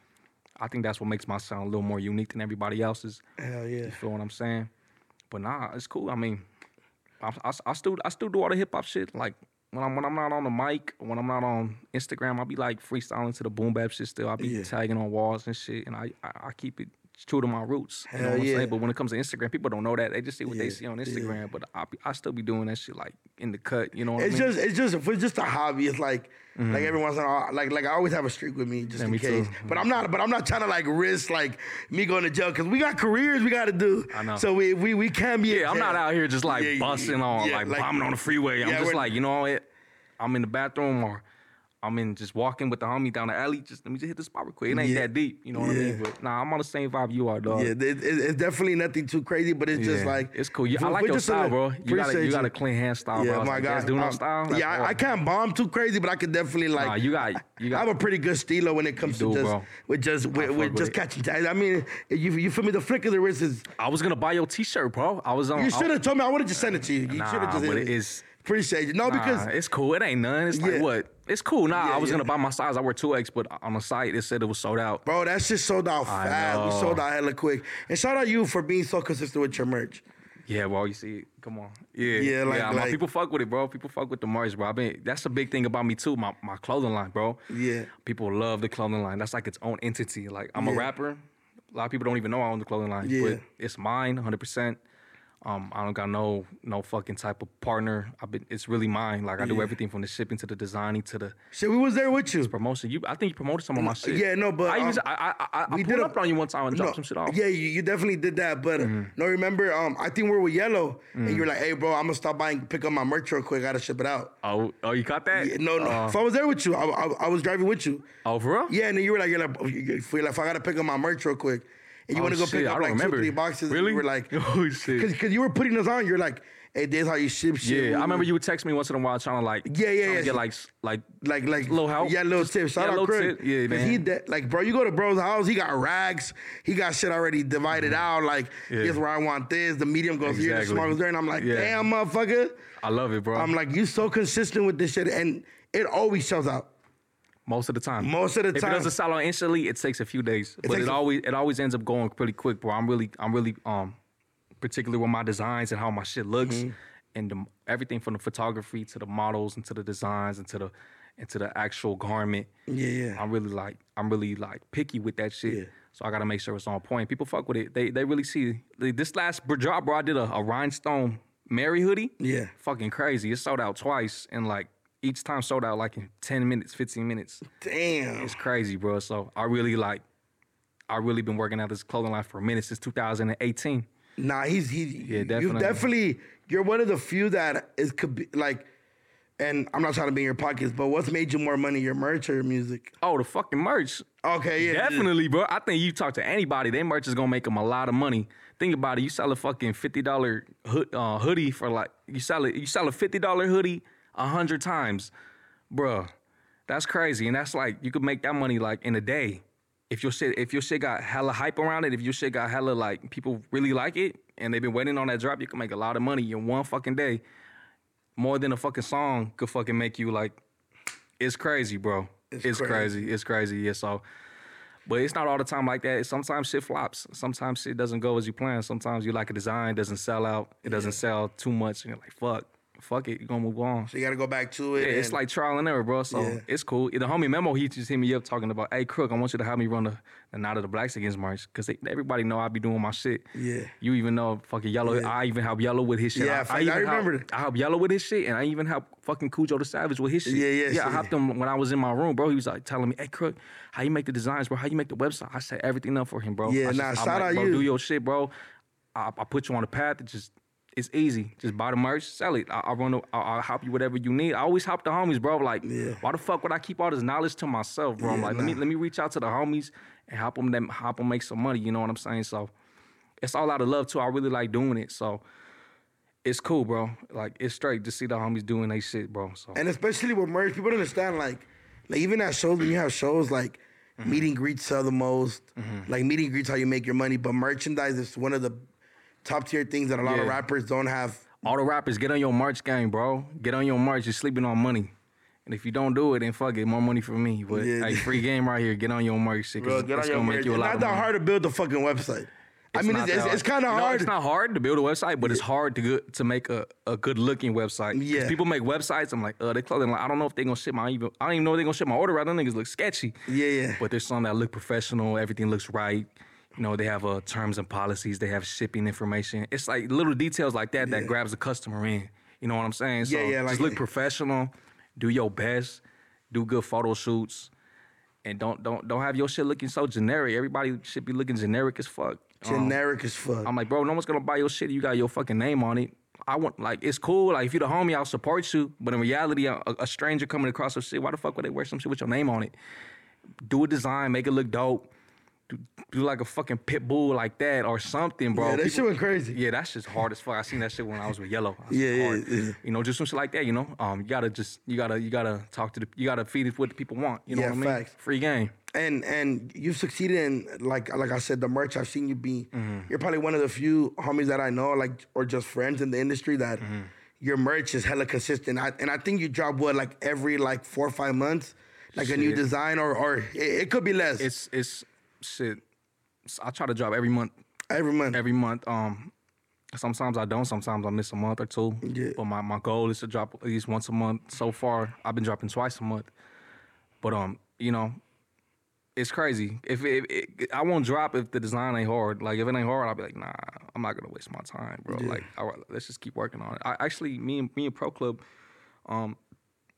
I think that's what makes my sound a little more unique than everybody else's. hell yeah You feel what I'm saying? But nah, it's cool. I mean, I, I, I still I still do all the hip hop shit. Like when I'm when I'm not on the mic, when I'm not on Instagram, I'll be like freestyling to the boom bap shit. Still, I'll be Yeah. tagging on walls and shit, and I I, I keep it true to my roots. you know Hell what I'm saying? But when it comes to Instagram, people don't know that. They just see what Yeah, they see on yeah. Instagram. But I be, I still be doing that shit like in the cut. You know what It's I mean? It's just it's just if it's just a hobby. It's like like every once in a while, like like I always have a streak with me just Mm-hmm. Yeah, in me case. too. But I'm not but I'm not trying to like risk like me going to jail because we got careers we got to do. I know. So we we we can't be. Yeah, I'm not out here just like Yeah, busting on, yeah, like, like- bombing on the freeway. I'm Yeah, just like, you know what? I'm in the bathroom or I'm in just walking with the homie down the alley. Just let me just hit the spot real quick. It ain't Yeah. that deep, you know what I mean? But nah, I'm on the same vibe you are, dog. Yeah, it, it- it's definitely nothing too crazy, but it's just like it's cool. You, I like your style, bro. You got a, you got a clean hand style, Yeah, bro. my God. do no Um, style. That's yeah, I, I can't bomb too crazy, but I could definitely like. Nah, you got you I'm a pretty good stilo when it comes You to do, just bro. with just with, with just catching. I mean, you you feel me? The flick of the wrist is. I was gonna buy your T-shirt, bro. I was on. You should have told me. I would have just sent it to you. You should have just. but it is- Appreciate you. No, because it's cool. It ain't none. It's like Yeah. what? It's cool. Nah, Yeah, I was yeah. gonna buy my size. I wear two X, but on the site it said it was sold out. bro, that shit sold out I fast. We sold out hella quick. And shout out you for being so consistent with your merch. Yeah, bro, you see. Come on. Yeah. Yeah, like- my like- people fuck with it, bro. People fuck with the merch, bro. I mean, that's a big thing about me too. My my clothing line, bro. Yeah. People love the clothing line. That's like its own entity. Like I'm a rapper. A lot of people don't even know I own the clothing line. Yeah. But it's mine, 100. percent Um, I don't got no no fucking type of partner. I've been. It's really mine. Like I do Yeah. everything from the shipping to the designing to the Shit, we was there with you. promotion. You, I think you promoted some of my shit. yeah, no, but, I, um, I, I, I, I we pulled did a- up on you one time and dropped some shit off. Yeah, you, you definitely did that. But uh, Mm-hmm. no, remember, um, I think we were with Yellow, and Mm. you were like, "Hey, bro, I'm gonna stop by and pick up my merch real quick. I gotta ship it out." Oh, oh, you caught that? Yeah, no, no. Uh, if I was there with you, I, I, I was driving with you. oh, for real? Yeah, and then you were like, "You're like, you're like, if I gotta pick up my merch real quick." And you Oh, want to go shit, pick up like two, three boxes. And Really? you were like, Oh, shit. Because you were putting us on. You're like, hey, this how you ship shit. Yeah, I remember you would text me once in a while trying to like Yeah, yeah, yeah. get like like Like, like, Little help? Yeah, little tips. Shout yeah, out Craig. tip. Yeah, 'Cause He man. de- like, bro, you go to bro's house, he got rags. He got shit already divided out. Like, Mm-hmm. Yeah. here's where I want this. The medium goes here, the Exactly. small goes there. And I'm like, Yeah. damn, motherfucker. I love it, bro. I'm like, you so consistent with this shit. And it always shows out. Most of the time. Most of the if time. it doesn't sell out instantly, it takes a few days, but takes it always it always ends up going pretty quick, bro. I'm really I'm really um particularly with my designs and how my shit looks, and the, everything from the photography to the models and to the designs and to the and to the actual garment. Yeah, yeah. I'm really like I'm really like picky with that shit. Yeah. So I gotta make sure it's on point. People fuck with it. They they really see like, this last drop, bro. I did a, a rhinestone Mary hoodie. Yeah. Fucking crazy. It sold out twice and like each time sold out like in 10 minutes, 15 minutes. Damn. It's crazy, bro. So I really like I really been working out this clothing line for a minute since 2018. Nah, he's he. Yeah, You definitely. definitely. You're one of the few that is could be like. And I'm not trying to be in your pockets, but what's made you more money, your merch or your music? Oh, the fucking merch. Okay, yeah, Definitely, bro. I think you talk to anybody, their merch is gonna make them a lot of money. Think about it. You sell a fucking fifty dollar hood, uh, hoodie for like you sell it. You sell a fifty dollar hoodie a hundred times, bruh. That's crazy, and that's like you could make that money like in a day. If your shit, if your shit got hella hype around it, if your shit got hella like people really like it, and they've been waiting on that drop, you can make a lot of money in one fucking day. More than a fucking song could fucking make you like. It's crazy, bro. It's It's, crazy. crazy. It's crazy. Yeah. So, but it's not all the time like that. Sometimes shit flops. Sometimes shit doesn't go as you plan. Sometimes you like a design, doesn't sell out. It doesn't sell too much, and you're like, fuck, fuck it. You're gonna move on. So you got to go back to it. Yeah, it's like trial and error, bro. So Yeah. it's cool. The homie Memo, he just hit me up talking about, hey, Crook, I want you to have me run the, the Night of the Blacks Against March. Because everybody know I be doing my shit. Yeah. You even know fucking Yellow. Yeah. I even help Yellow with his shit. Yeah, I, I even remember help. I help Yellow with his shit. And I even help fucking Cujo the Savage with his shit. Yeah, yeah, Yeah, I helped him when I was in my room, bro. He was like telling me, hey, Crook, how you make the designs, bro? How you make the website? I set everything up for him, bro. Yeah, I nah, I'm shout like, out bro, you. Do your shit, bro. I, I put you on a path that just it's easy. Just buy the merch, sell it. I, I run. I, I'll help you whatever you need. I always help the homies, bro. Like, Yeah. why the fuck would I keep all this knowledge to myself, bro? I'm Yeah, like, let me let me reach out to the homies and help them them help them make some money. You know what I'm saying? So it's all out of love too. I really like doing it. So it's cool, bro. Like it's straight to see the homies doing they shit, bro. So and especially with merch, people don't understand like, like even at shows when you have shows like Mm-hmm. meet and greets sell the most. Like meet and greets how you make your money, but merchandise is one of the top tier things that a lot of rappers don't have. all the rappers get on your merch game, bro. Get on your merch. You're sleeping on money. And if you don't do it, then fuck it, more money for me. But Yeah. hey, free game right here. Get on your merch, shit. Bro, get it's on your you a It's lot not that money. hard to build a fucking website. I mean, it's, it's, it's kind of You know, hard. it's not hard to build a website, but it's hard to good, to make a, a good looking website. Yeah. people make websites. I'm like, uh, they clothing. Like, I don't know if they're gonna ship my even. I don't even know if they gonna ship my order right. Them niggas look sketchy. Yeah, yeah. But there's some that look professional. Everything looks right. You know, they have uh, terms and policies. They have shipping information. It's like little details like that that grabs the customer in. You know what I'm saying? So Yeah, yeah, like- just look professional. Do your best. Do good photo shoots. And don't don't don't have your shit looking so generic. Everybody should be looking generic as fuck. Um, Generic as fuck. I'm like, bro, no one's gonna buy your shit. if You got your fucking name on it. I want like it's cool. Like if you're the homie, I'll support you. But in reality, a, a stranger coming across some shit, why the fuck would they wear some shit with your name on it? Do a design, make it look dope. Do, like a fucking pit bull like that or something, bro. yeah, that People- shit went crazy. yeah, that's just hard as fuck. I seen that shit when I was with Yellow. That's Yeah, yeah, yeah. You know, just some shit like that. You know, um, you gotta just you gotta you gotta talk to the you gotta feed it what the people want. You know Yeah, what I mean? facts. Free game. and and you've succeeded in like like I said, the merch I've seen you be. Mm-hmm. You're probably one of the few homies that I know, like or just friends in the industry that Mm-hmm. your merch is hella consistent. I, and I think you drop what like every like four or five months, like a new design or or it, it could be less. It's it's shit. I try to drop every month. every month. every month. Um, sometimes I don't. Sometimes I miss a month or two. Yeah. But my, my goal is to drop at least once a month. So far, I've been dropping twice a month. But um, you know, it's crazy. If it, it, I won't drop if the design ain't hard. Like if it ain't hard, I'll be like, nah, I'm not gonna waste my time, bro. Like, all right, let's just keep working on it. I actually, me and me and Pro Club, um,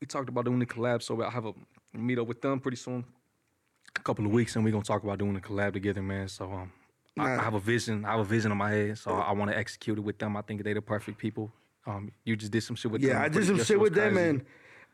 we talked about doing the collab. So I have a meet up with them pretty soon, a couple of weeks, and we're gonna talk about doing a collab together, man. So um, I, I have a vision. I have a vision in my head, so I, want to execute it with them. I think they the perfect people. Um, you just did some shit with them. Yeah, I did some shit with them, and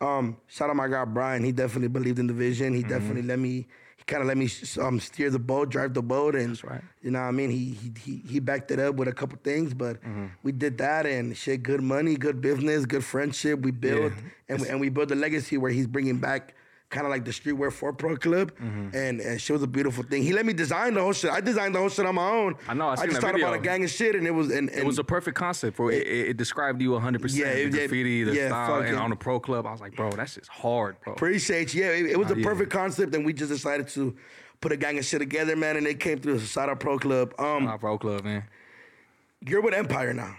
um, shout out my guy Brian. He definitely believed in the vision. Mm-hmm. He definitely let me. He kind of let me um, steer the boat, drive the boat, and right. you know what I mean. He he he, he backed it up with a couple things, but Mm-hmm. we did that and shit. Good money, good business, good friendship. We built and we, and we built a legacy where he's bringing back. Kind of like the streetwear for pro club, Mm-hmm. and, and she was a beautiful thing. He let me design the whole shit. I designed the whole shit on my own. I know, I I just thought about a gang of shit, and it was and, and It was a perfect concept for it. It, it described you 100. Yeah, percent it- The yeah, graffiti, the yeah, style, and on the pro club, I was like, bro, that's just hard, bro. Appreciate you. Yeah, it, it was a Oh, yeah. perfect concept, and we just decided to put a gang of shit together, man. And they came through. Shout out Pro Club. Um, Nah, pro club, man. you're with Empire now.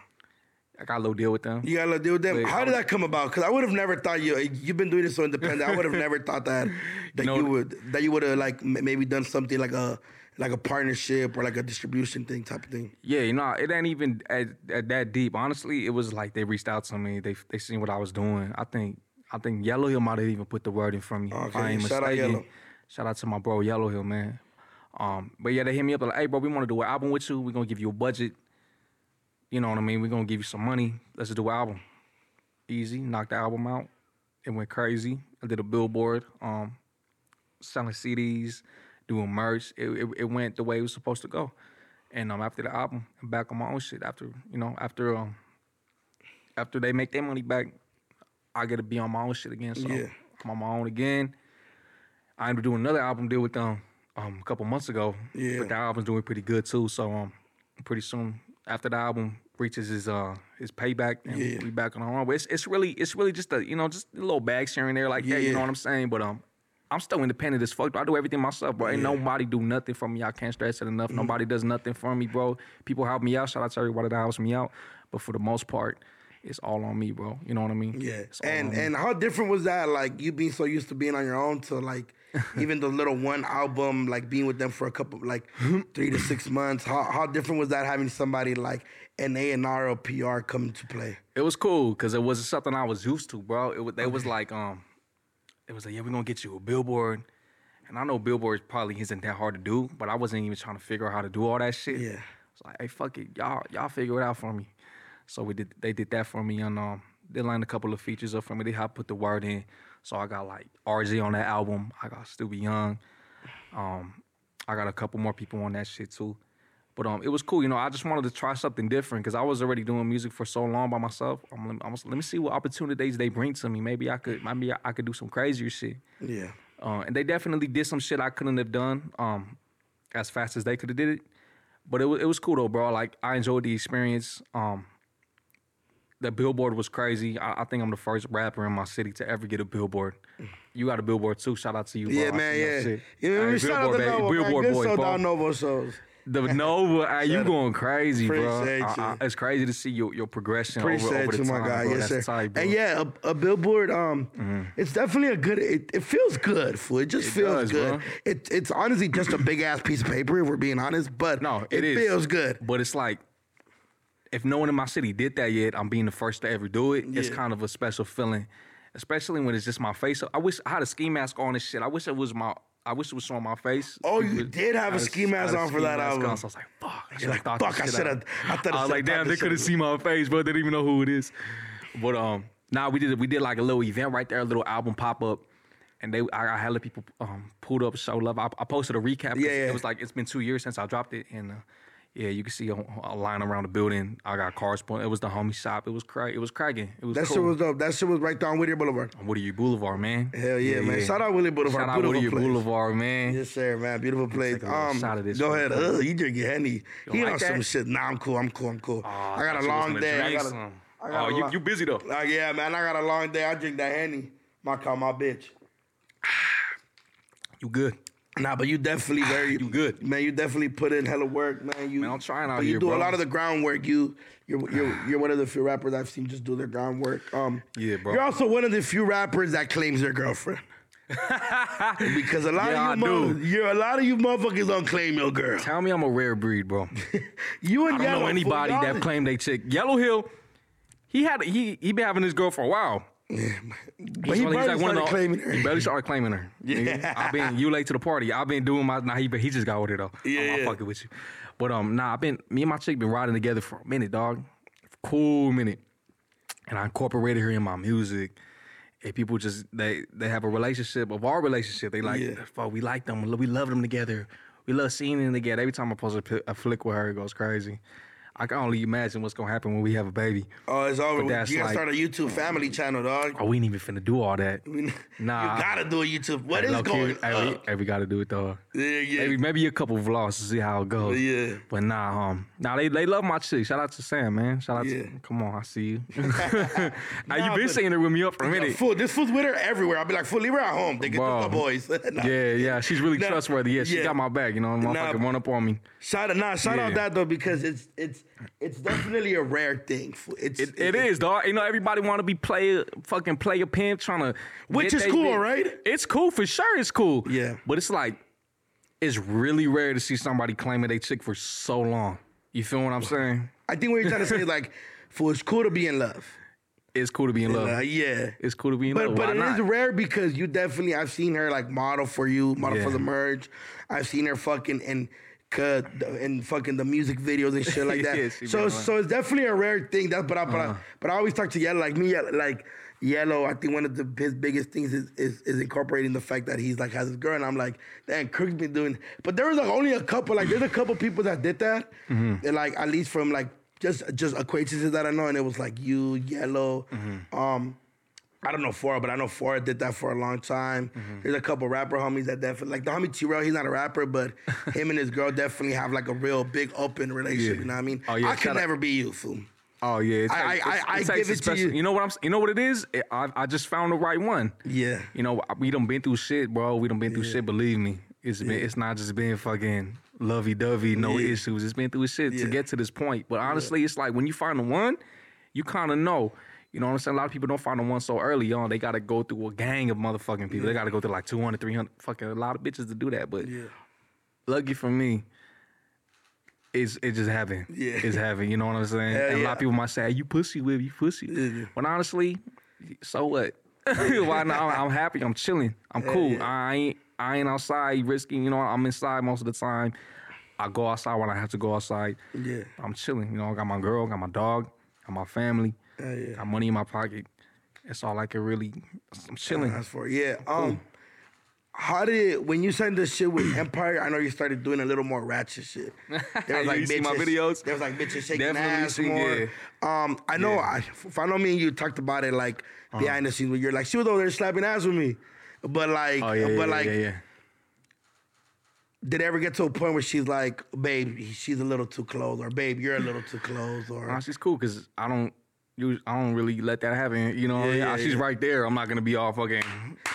I got a little deal with them. You got to deal with them. Wait, How did that come about? Because I would have never thought you. You've been doing this so independent. I would have never thought that that know- you would that you would have like maybe done something like a like a partnership or like a distribution thing type of thing. Yeah, you know, it ain't even at, at that deep. Honestly, it was like they reached out to me. They they seen what I was doing. I think I think Yellow Hill might have even put the word in for me. Okay, I ain't shout out. Yellow. Shout out to my bro Yellow Hill, man. Um, but yeah, they hit me up like, "Hey, bro, we want to do an album with you. We're gonna give you a budget. You know what I mean? We're gonna give you some money. Let's do an album. Easy. Knocked the album out. It went crazy. I did a billboard. Um, selling CDs, doing merch. It, it, it went the way it was supposed to go. And um, after the album, I'm back on my own shit. After you know, after um, after they make their money back, I get to be on my own shit again. So Yeah. I'm on my own again. I ended up doing another album deal with them um, a couple months ago. Yeah. But the album's doing pretty good too. So um, pretty soon after the album reaches his uh his payback, and Yeah. we back on our own. But it's it's really it's really just a you know just a little bag sharing there like that. You know what I'm saying? But um. I'm still independent as fuck. I do everything myself, bro. Ain't Yeah. nobody do nothing for me. I can't stress it enough. Nobody does nothing for me, bro. People help me out. Shout out to everybody that helps me out. But for the most part, it's all on me, bro. You know what I mean? Yeah. And and how different was that? Like you being so used to being on your own to like even the little one album, like being with them for a couple like three to six months. How how different was that having somebody like an A and R or PR come into play? It was cool because it wasn't something I was used to, bro. It was they was like, um, it was like, yeah, we're gonna get you a billboard. And I know billboards probably isn't that hard to do, but I wasn't even trying to figure out how to do all that shit. Yeah. It's like, hey, fuck it, y'all, y'all figure it out for me. So we did. They did that for me, and um, they lined a couple of features up for me. They helped put the word in. So I got like RJ on that album. I got Still Be Young. Um, I got a couple more people on that shit too. But um, it was cool. You know, I just wanted to try something different because I was already doing music for so long by myself. I'm, I'm, let me see what opportunities they bring to me. Maybe I could, maybe I, I could do some crazier shit. Yeah. Uh, and they definitely did some shit I couldn't have done um, as fast as they could have did it. But it was it was cool though, bro. Like I enjoyed the experience. Um, the billboard was crazy. I, I think I'm the first rapper in my city to ever get a billboard. You got a billboard too. Shout out to you, bro. Yeah, man, yeah. You know, we shout out to baby. Novo, man. Billboard Good boys, sold Novo shows. The Nova, uh, you going crazy, bro. I- I- it's crazy to see your, your progression over, Appreciate over the you, time, my guy. bro. Yes, That's sir. tight, and yeah, a, a billboard. Um, it's definitely a good. It, it feels good. Fool. It just It feels does, good. bro. It, it's honestly just a big ass piece of paper, if we're being honest. But No, it, it feels good. But it's like, if no one in my city did that yet, I'm being the first to ever do it. It's kind of a special feeling, especially when it's just my face. I wish I had a ski mask on and shit. I wish it was my. I wish it was showing my face. Oh, you did have a ski mask had on for that album. on, So I was like, fuck. I should like, have thought fuck, I shoulda- out. I thought I I was like, damn, they could have shit. seen my face, but they didn't even know who it is. But um, now we did we did like a little event right there, a little album pop up. And they, I, I had the people um, pulled up, show love. I, I posted a recap. Yeah, yeah. It was like it's been two years since I dropped it, and uh, yeah, you can see a, a line around the building. I got cars pulling. It was the homie shop. It was crack. It was cracking. It was That cool. shit was dope. That shit was right down Whittier Boulevard. Whittier Boulevard, man. Hell yeah, man. Shout out Willie Boulevard. Shout out Beautiful Whittier place. Boulevard, man. Yes, sir, man. Beautiful place. take a little Um, shot of this go ahead. Ugh, you drinking Henny. You He like on some shit. Nah, I'm cool. I'm cool. I'm cool. Oh, I got a long day. I got a. I got Oh, a you, long- you busy though? Like, yeah, man. I got a long day. I drink that Henny. My call my bitch. You good? Nah, but you definitely very You good. man. You definitely put in hella work, man. You, Man, I'm trying out but you here, do a lot of the groundwork. You, you're, you're, you're one of the few rappers I've seen just do their groundwork. Um, Yeah, bro. You're also one of the few rappers that claims their girlfriend. because a lot Yeah, of you, mo- you're a lot of you motherfuckers don't claim your girl. Tell me I'm a rare breed, bro. You and I don't Yellow, know anybody that claimed they chick. Yellow Hill, he had he he been having this girl for a while. But he He's barely like one started of the- claiming her. He barely started claiming her. Yeah. I've been you late to the party. I've been doing my nah. He he just got with her though. Yeah, I'm, I'm fucking with you. But um, nah. I've been me and my chick been riding together for a minute, dog. Cool minute. And I incorporated her in my music. And people just they they have a relationship of our relationship. They like, Yeah. fuck, we like them. We love them together. We love seeing them together. Every time I post a, a flick with her, it goes crazy. I can only imagine what's gonna happen when we have a baby. Oh, it's over. You gotta like- start a YouTube family channel, dog. Oh, we ain't even finna do all that. Nah. You gotta do a YouTube. What is going hey, we, on? hey, we gotta do it though. Yeah, yeah. Maybe maybe a couple vlogs to see how it goes. Yeah. But nah, um, nah, they they love my chick. Shout out to Sam, man. Shout out Yeah. to come on, I see you. now Nah, you been seeing her with me up for a minute. Fool, this fool's with her everywhere. I'll be like, fool, leave her at home. They get the boys. Nah. Yeah, yeah, she's really Nah, trustworthy. Yeah, she got my back. You know, Nah, motherfucker run up on me. Shout out, nah, shout out that though because it's it's it's definitely a rare thing. It's It, it is, dog. You know, everybody want to be player, fucking player pimp, trying to. Which is cool, bit. right? It's cool for sure. It's cool. Yeah. But it's like, it's really rare to see somebody claiming they chick for so long. You feel what I'm saying? I think what you're trying to say is like, for it's cool to be in love. It's cool to be in love. Uh, yeah. It's cool to be in But love. but Why it is not? rare because you definitely I've seen her like model for you, model for the merch. I've seen her fucking and cut and fucking the music videos and shit like that. So so it's definitely a rare thing. That's but I but, Uh-huh. I, but I always talk to Yellow like me like Yellow. I think one of the his biggest things is, is is incorporating the fact that he's like has his girl and I'm like damn Kirk's been doing. But there was like only a couple like there's a couple people that did that Mm-hmm. and like at least from like just just acquaintances that I know and it was like you Yellow. Mm-hmm. Um, I don't know Fora, but I know Fora did that for a long time. Mm-hmm. There's a couple rapper homies that definitely like the homie T-Rail, he's not a rapper, but him and his girl definitely have like a real big open relationship. Yeah. You know what I mean? Oh, yeah, I could never be you, fool. Oh yeah, it I- takes- I- it's- I give it to special- you. know what I'm? You know what it is? I I just found the right one. Yeah. You know, we done been through shit, bro. We done been through shit. Believe me, it's been. It's not just been fucking lovey dovey, no Yeah. issues. It's been through shit Yeah. to get to this point. But honestly, it's like when you find the one, you kind of know. You know what I'm saying? A lot of people don't find the one so early on. They got to go through a gang of motherfucking people. They got to go through like 200, 300, fucking a lot of bitches to do that. But Yeah. lucky for me, it's it just happened. Yeah. It's happened. You know what I'm saying? And a lot of people might say, "You pussy with you pussy," Yeah. but honestly, so what? Why not? I'm, I'm happy. I'm chilling. I'm cool. yeah. I ain't I ain't outside risking. You know, I'm inside most of the time. I go outside when I have to go outside. Yeah. I'm chilling. You know, I got my girl, got my dog, got my family, Hell yeah. got money in my pocket. That's all I can really. I'm chilling. That's for yeah. Um, how did when you signed this shit with Empire? I know you started doing a little more ratchet shit. There Yeah, you see my videos? There was like bitches shaking Definitely ass see- more. Um, I know. I, if I know me and you talked about it like Uh-huh. behind the scenes where you're like she was over there slapping ass with me, but like, Oh yeah, but yeah, like, yeah, yeah. did it ever get to a point where she's like, babe, she's a little too close, or babe, you're a little too close, or Nah, she's cool because I don't. You, I don't really let that happen. You know, Yeah, Yeah, yeah, she's yeah. right there. I'm not gonna be all fucking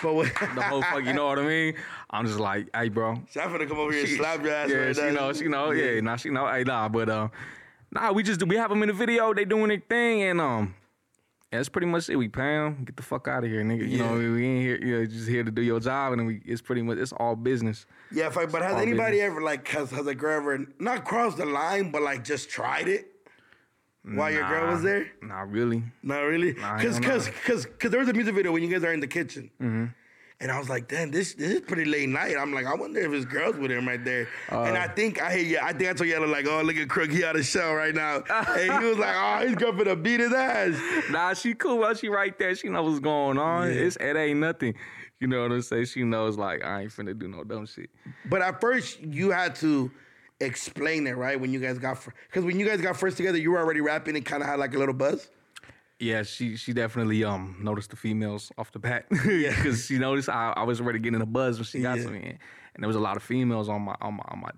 but what, the whole fuck. You know what I mean? I'm just like, hey, bro. I'm gonna come over here and slap your ass Yeah, right she now. know, she know, yeah, nah, she know, hey, nah, but uh, nah, we just we have them in the video, they doing their thing, and um, that's pretty much it. We pay 'em, get the fuck out of here, nigga. You know, we, we ain't here, you know, just here to do your job, and we, it's pretty much it's all business. Yeah, fuck, but has anybody business. ever like has has a girl ever not crossed the line, but like just tried it while your girl was there? Not really. Not really, Nah, cause cause cause cause there was a music video when you guys are in the kitchen, Mm-hmm. and I was like, damn, this this is pretty late night. I'm like, I wonder if his girls with him right there. Uh. and I think I hear yeah, I think I told Yellow like, oh look at Kruk, he out of shell right now, and he was like, oh, he's going to beat his ass. Nah, she cool. Well, she right there. She know what's going on. Yeah. It's it ain't nothing. You know what I'm saying? She knows like I ain't finna do no dumb shit. But at first, you had to explain it, right? When you guys got, because when you guys got first together, you were already rapping and kind of had like a little buzz. Yeah, she she definitely um noticed the females off the bat because she noticed I, I was already getting a buzz when she got Yeah. to me, and, there was a lot of females on my on my on my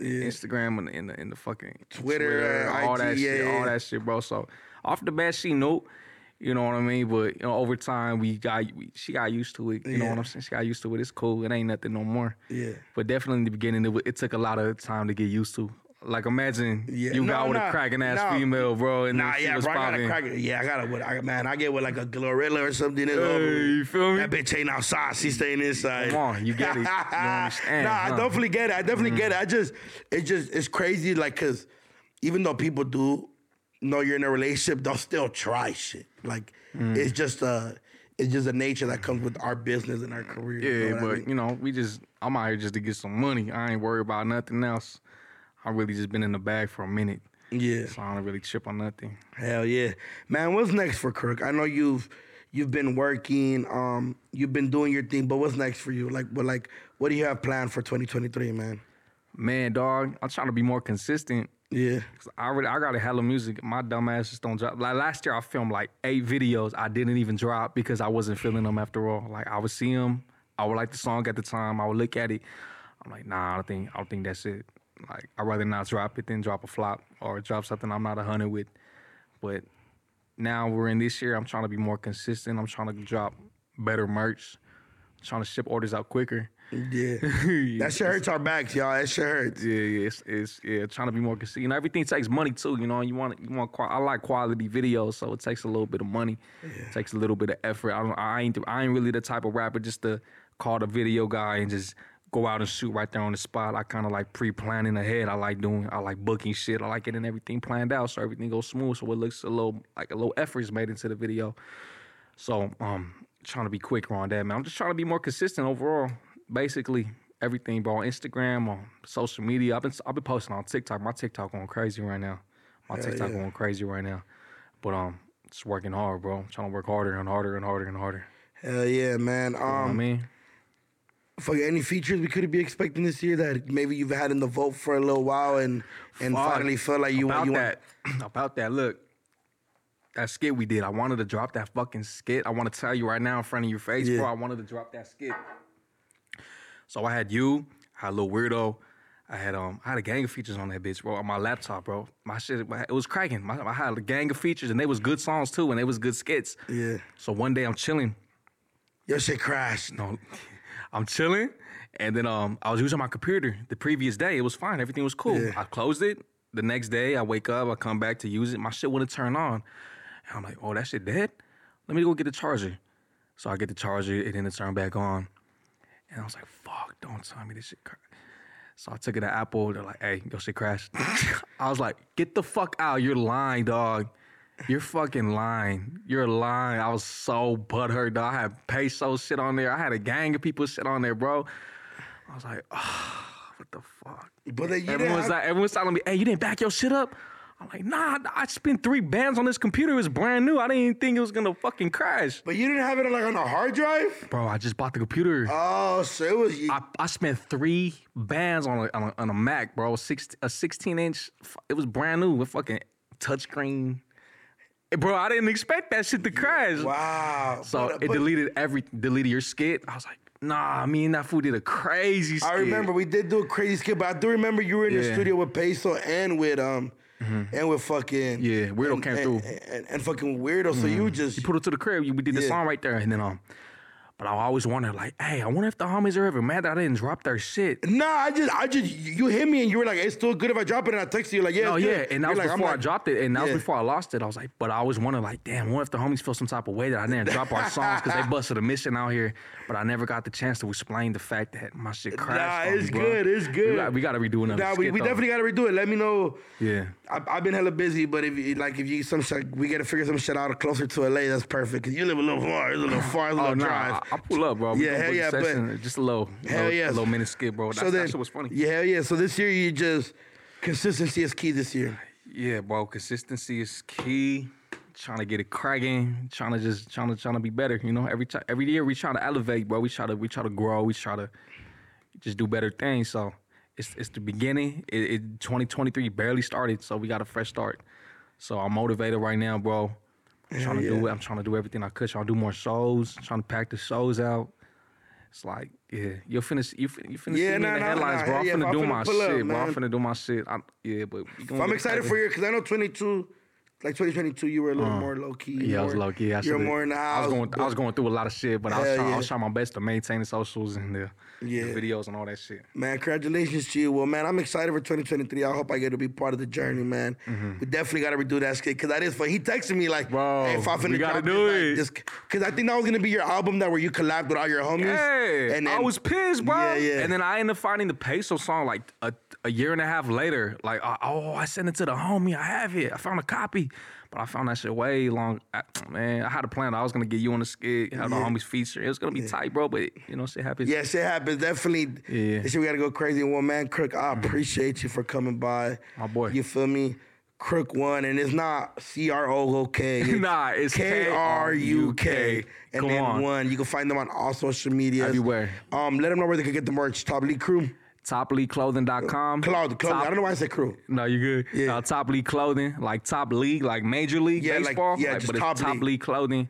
Instagram and in the in the fucking Twitter, all IG, that shit, yeah, yeah. all that shit, bro. So off the bat, she knew. You know what I mean? But you know, over time, we got we, she got used to it. You know what I'm saying? She got used to it. It's cool. It ain't nothing no more. Yeah. But definitely in the beginning, it, it took a lot of time to get used to. Like imagine Yeah. you got with nah, a cracking ass nah. female, bro, and Nah, then she yeah, was bro, I gotta popping. crack. Yeah, I. What, I, man, I get with like a Glorilla or something. Hey, you feel me? That bitch ain't outside. She's staying inside. Come on, you get it. You understand, nah, I huh? Mm-hmm. definitely get it. I definitely get it. I just, it just, it's crazy. Like, cause even though people do know you're in a relationship, they'll still try shit. Like, Mm. it's just a, it's just a nature that comes with our business and our career. you Yeah, know what I but mean? you know, we just I'm out here just to get some money. I ain't worried about nothing else. I really just been in the bag for a minute, yeah. so I don't really chip on nothing. Hell yeah, man. What's next for Kirk? I know you've you've been working, um, you've been doing your thing, but what's next for you? Like, but like, what do you have planned for 2023, man? Man, dog, I'm trying to be more consistent. Yeah, I already I got a hella music. My dumb ass just don't drop. Like last year, I filmed like eight videos. I didn't even drop because I wasn't feeling them after all. Like I would see them, I would like the song at the time. I would look at it. I'm like, nah, I don't think I don't think that's it. Like I'd rather not drop it than drop a flop or drop something I'm not a hundred with. But now we're in this year. I'm trying to be more consistent. I'm trying to drop better merch. trying to ship orders out quicker. Yeah. that shit hurts our backs, y'all. That shit hurts. Yeah, yeah, it's, it's yeah, trying to be more consistent. You know, everything takes money too. You know, you want you want. I like quality videos, so it takes a little bit of money. It takes a little bit of effort. I don't. I ain't. I ain't really the type of rapper just to call the video guy and just go out and shoot right there on the spot. I kind of like pre-planning ahead. I like doing. I like booking shit. I like getting everything planned out so everything goes smooth. So it looks a little like a little effort is made into the video. So um, trying to be quicker on that, man. I'm just trying to be more consistent overall. Basically, everything, bro. On Instagram, on social media. I've been I've been posting on TikTok. My TikTok going crazy right now. My TikTok yeah. going crazy right now. But um, just working hard, bro. trying to work harder and harder and harder and harder. Hell yeah, man. You know what I Um, mean, fuck, any features we could be expecting this year that maybe you've had in the vote for a little while and and Fuck. finally feel like you about want you that. about that. Look, that skit we did. I wanted to drop that fucking skit. I want to tell you right now in front of your face, Yeah. bro. I wanted to drop that skit. So I had you, I had Lil Weirdo. I had um, I had a gang of features on that bitch, bro, on my laptop, bro. My shit, it was cracking. My, I had a gang of features, and they was good songs too, and they was good skits. Yeah. So one day I'm chilling, Your shit crashed. no, I'm chilling, and then um, I was using my computer the previous day. It was fine, everything was cool. Yeah. I closed it. The next day, I wake up, I come back to use it. My shit wouldn't turn on, and I'm like, oh, that shit dead. Let me go get the charger. So I get the charger, and then it turned back on, and I was like, fuck, don't tell me this shit. Cra-. So I took it to Apple. They're like, hey, your shit crashed. I was like, get the fuck out. You're lying, dog. You're fucking lying. You're lying. I was so butthurt, dog. I had peso shit on there. I had a gang of people shit on there, bro. I was like, oh, what the fuck? But then you Everyone's like, everyone's telling me, hey, you didn't back your shit up? I'm like, nah, I spent three bands on this computer. It was brand new. I didn't even think it was gonna fucking crash. But you didn't have it like on a hard drive? Bro, I just bought the computer. Oh, so it was I, I spent three bands on a, on a, on a Mac, bro. Six, a 16 inch. It was brand new with fucking touchscreen. Eh, Bro, I didn't expect that shit to crash. wow. So But- it but deleted every deleted your skit. I was like, nah, me and that fool did a crazy skit. I remember we did do a crazy skit, but I do remember you were in the Yeah. Mm-hmm. studio with Peso and with um and with fucking Yeah, Weirdo and, came and, through. Mm-hmm. and, and fucking weirdo. So you just You put it to the crib. We did the Yeah. song right there, and then um. But I always wondered, like, hey, I wonder if the homies are ever mad that I didn't drop their shit. Nah, I just, I just, you hit me and you were like, "It's still good if I drop it." And I texted you like, "Yeah, Oh it's yeah, good." and that You're was like, before I dropped it, and that Yeah. was before I lost it. I was like, but I always wondered, like, damn, what if the homies feel some type of way that I didn't drop our songs because they busted a mission out here, but I never got the chance to explain the fact that my shit crashed. Nah, it's me, good, it's good. We got, we to redo another. Nah, we, we definitely got to redo it. Let me know. Yeah. I, I've been hella busy, but if you, like if you some shit, we got to figure some shit out closer to LA. That's perfect. Cause you live a little far. It's a little far. It's a Oh little no, drive. I, I pull up, bro. We Yeah, hell yeah, but- uh, just a little, Hell little, yes. little minute skit, bro. That's, so then, that shit was funny. Yeah, hell yeah. So this year you just consistency is key. This year. Yeah, bro. Consistency is key. Trying to get it cracking. Trying to just trying to trying to be better. You know, every time every year we try to elevate, bro. We try to we try to grow. We try to just do better things. So it's it's the beginning. It, it 2023 barely started, so we got a fresh start. So I'm motivated right now, bro. I'm trying to do it. I'm trying to do everything I could. Trying to do more shows. Trying to pack the shows out. It's like, yeah, you'll finish. You fin- you finna Yeah, see me nah, in the nah, headlines, nah. bro. I'm Yeah, finna I'm do finna my pull up, shit, bro. I'm finna do my shit. I, yeah, but I'm excited for you because I know 22, like 2022, you were a little more low key. Uh, Yeah, I was low key. I You're more the I was going. I was going through a lot of shit, but I was, trying, I was trying my best to maintain the socials and the, Yeah. the videos and all that shit. Man, congratulations to you. Well, man, I'm excited for 2023. I hope I get to be part of the journey, man. We definitely got to redo that skit because that is fun. He texted me like, Mm-hmm. Bro, hey, if I we finna gotta do it. like, because I think that was gonna be your album that where you collabed with all your homies. Yeah, and I was pissed, bro. Yeah, yeah. And then I ended up finding the peso song like a, a year and a half later. Like, oh, I sent it to the homie. I have it. I found a copy, but I found that shit way long. I, man, I had a plan. I was gonna get you on the skit, have the Yeah. homies feature. It was gonna be tight, bro. But you know, shit happens. Yeah, shit happens. Definitely. Yeah. This shit we gotta go crazy. Well, man, Kruk, I appreciate you for coming by. My boy. You feel me? Kruk one, and it's not C R O O K. Nah, it's K R U K. K-R-U-K. And Come then on. one. You can find them on all social media. Everywhere. Um, let them know where they can get the merch. Top League Crew. TopLeagueClothing.com. Cloud, clothing. Top- I don't know why I said crew. No, you're good. Yeah. Uh, top league clothing, like top league, like major league Yeah, like- baseball. yeah, just but top league. league clothing.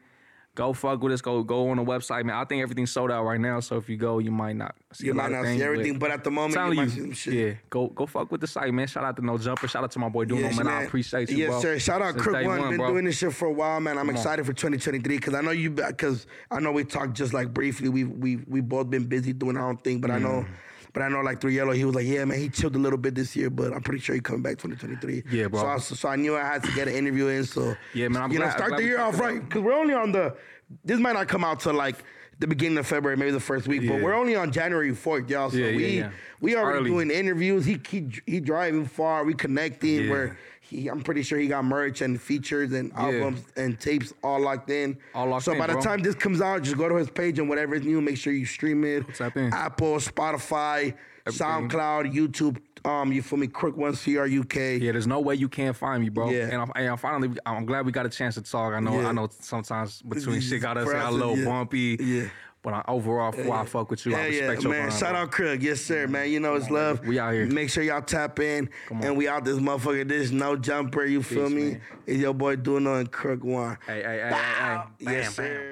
Go fuck with us. Go go on the website, man. I think everything's sold out right now. So if you go, you might not see You might not see everything, but at the moment, you might see some shit. yeah, go go fuck with the site, man. Shout out to No Jumper. Shout out to my boy Duno, Yes, man. I appreciate you, yes, bro. sir. Shout out Kruk day One. Been bro. doing this shit for a while, man. I'm on. excited for 2023 because I know you because I know we talked just like briefly. We we we both been busy doing our own thing, but I know. But I know, like Three Yellow, he was like, "Yeah, man, he chilled a little bit this year, but I'm pretty sure he coming back 2023." Yeah, bro. So I, so I knew I had to get an interview in. So Yeah, man, I'm you know, glad- start glad the year off right because we're only on the. This might not come out to like the beginning of February, maybe the first week, but we're only on January 4th, y'all. So Yeah, yeah, we yeah. we already Early. doing interviews. He he he driving far. We connecting. Yeah. Where he, I'm pretty sure he got merch and features and albums and tapes all locked in. All locked so in, by the bro. time this comes out, just go to his page and whatever is new, make sure you stream it. Tap in. Apple, Spotify, Everything. SoundCloud, YouTube. Um, you feel me? Kruk One CRUK. Yeah, there's no way you can't find me, bro. Yeah. And, I'm, and I'm finally, I'm glad we got a chance to talk. I know, Yeah. I know. Sometimes between shit got us got a little yeah. bumpy. Yeah. But I, overall, before I fuck with you, I Yeah, yeah, respect your man. Shout bro. out Kruk. Yes, sir, man. You know it's love. We out here. Make sure y'all tap in. And we out this motherfucker. This no jumper, you feel Peace, me? man. It's your boy Duno and Kruk One. Hey, hey, hey, hey, hey. Yes, Bam, sir. bam.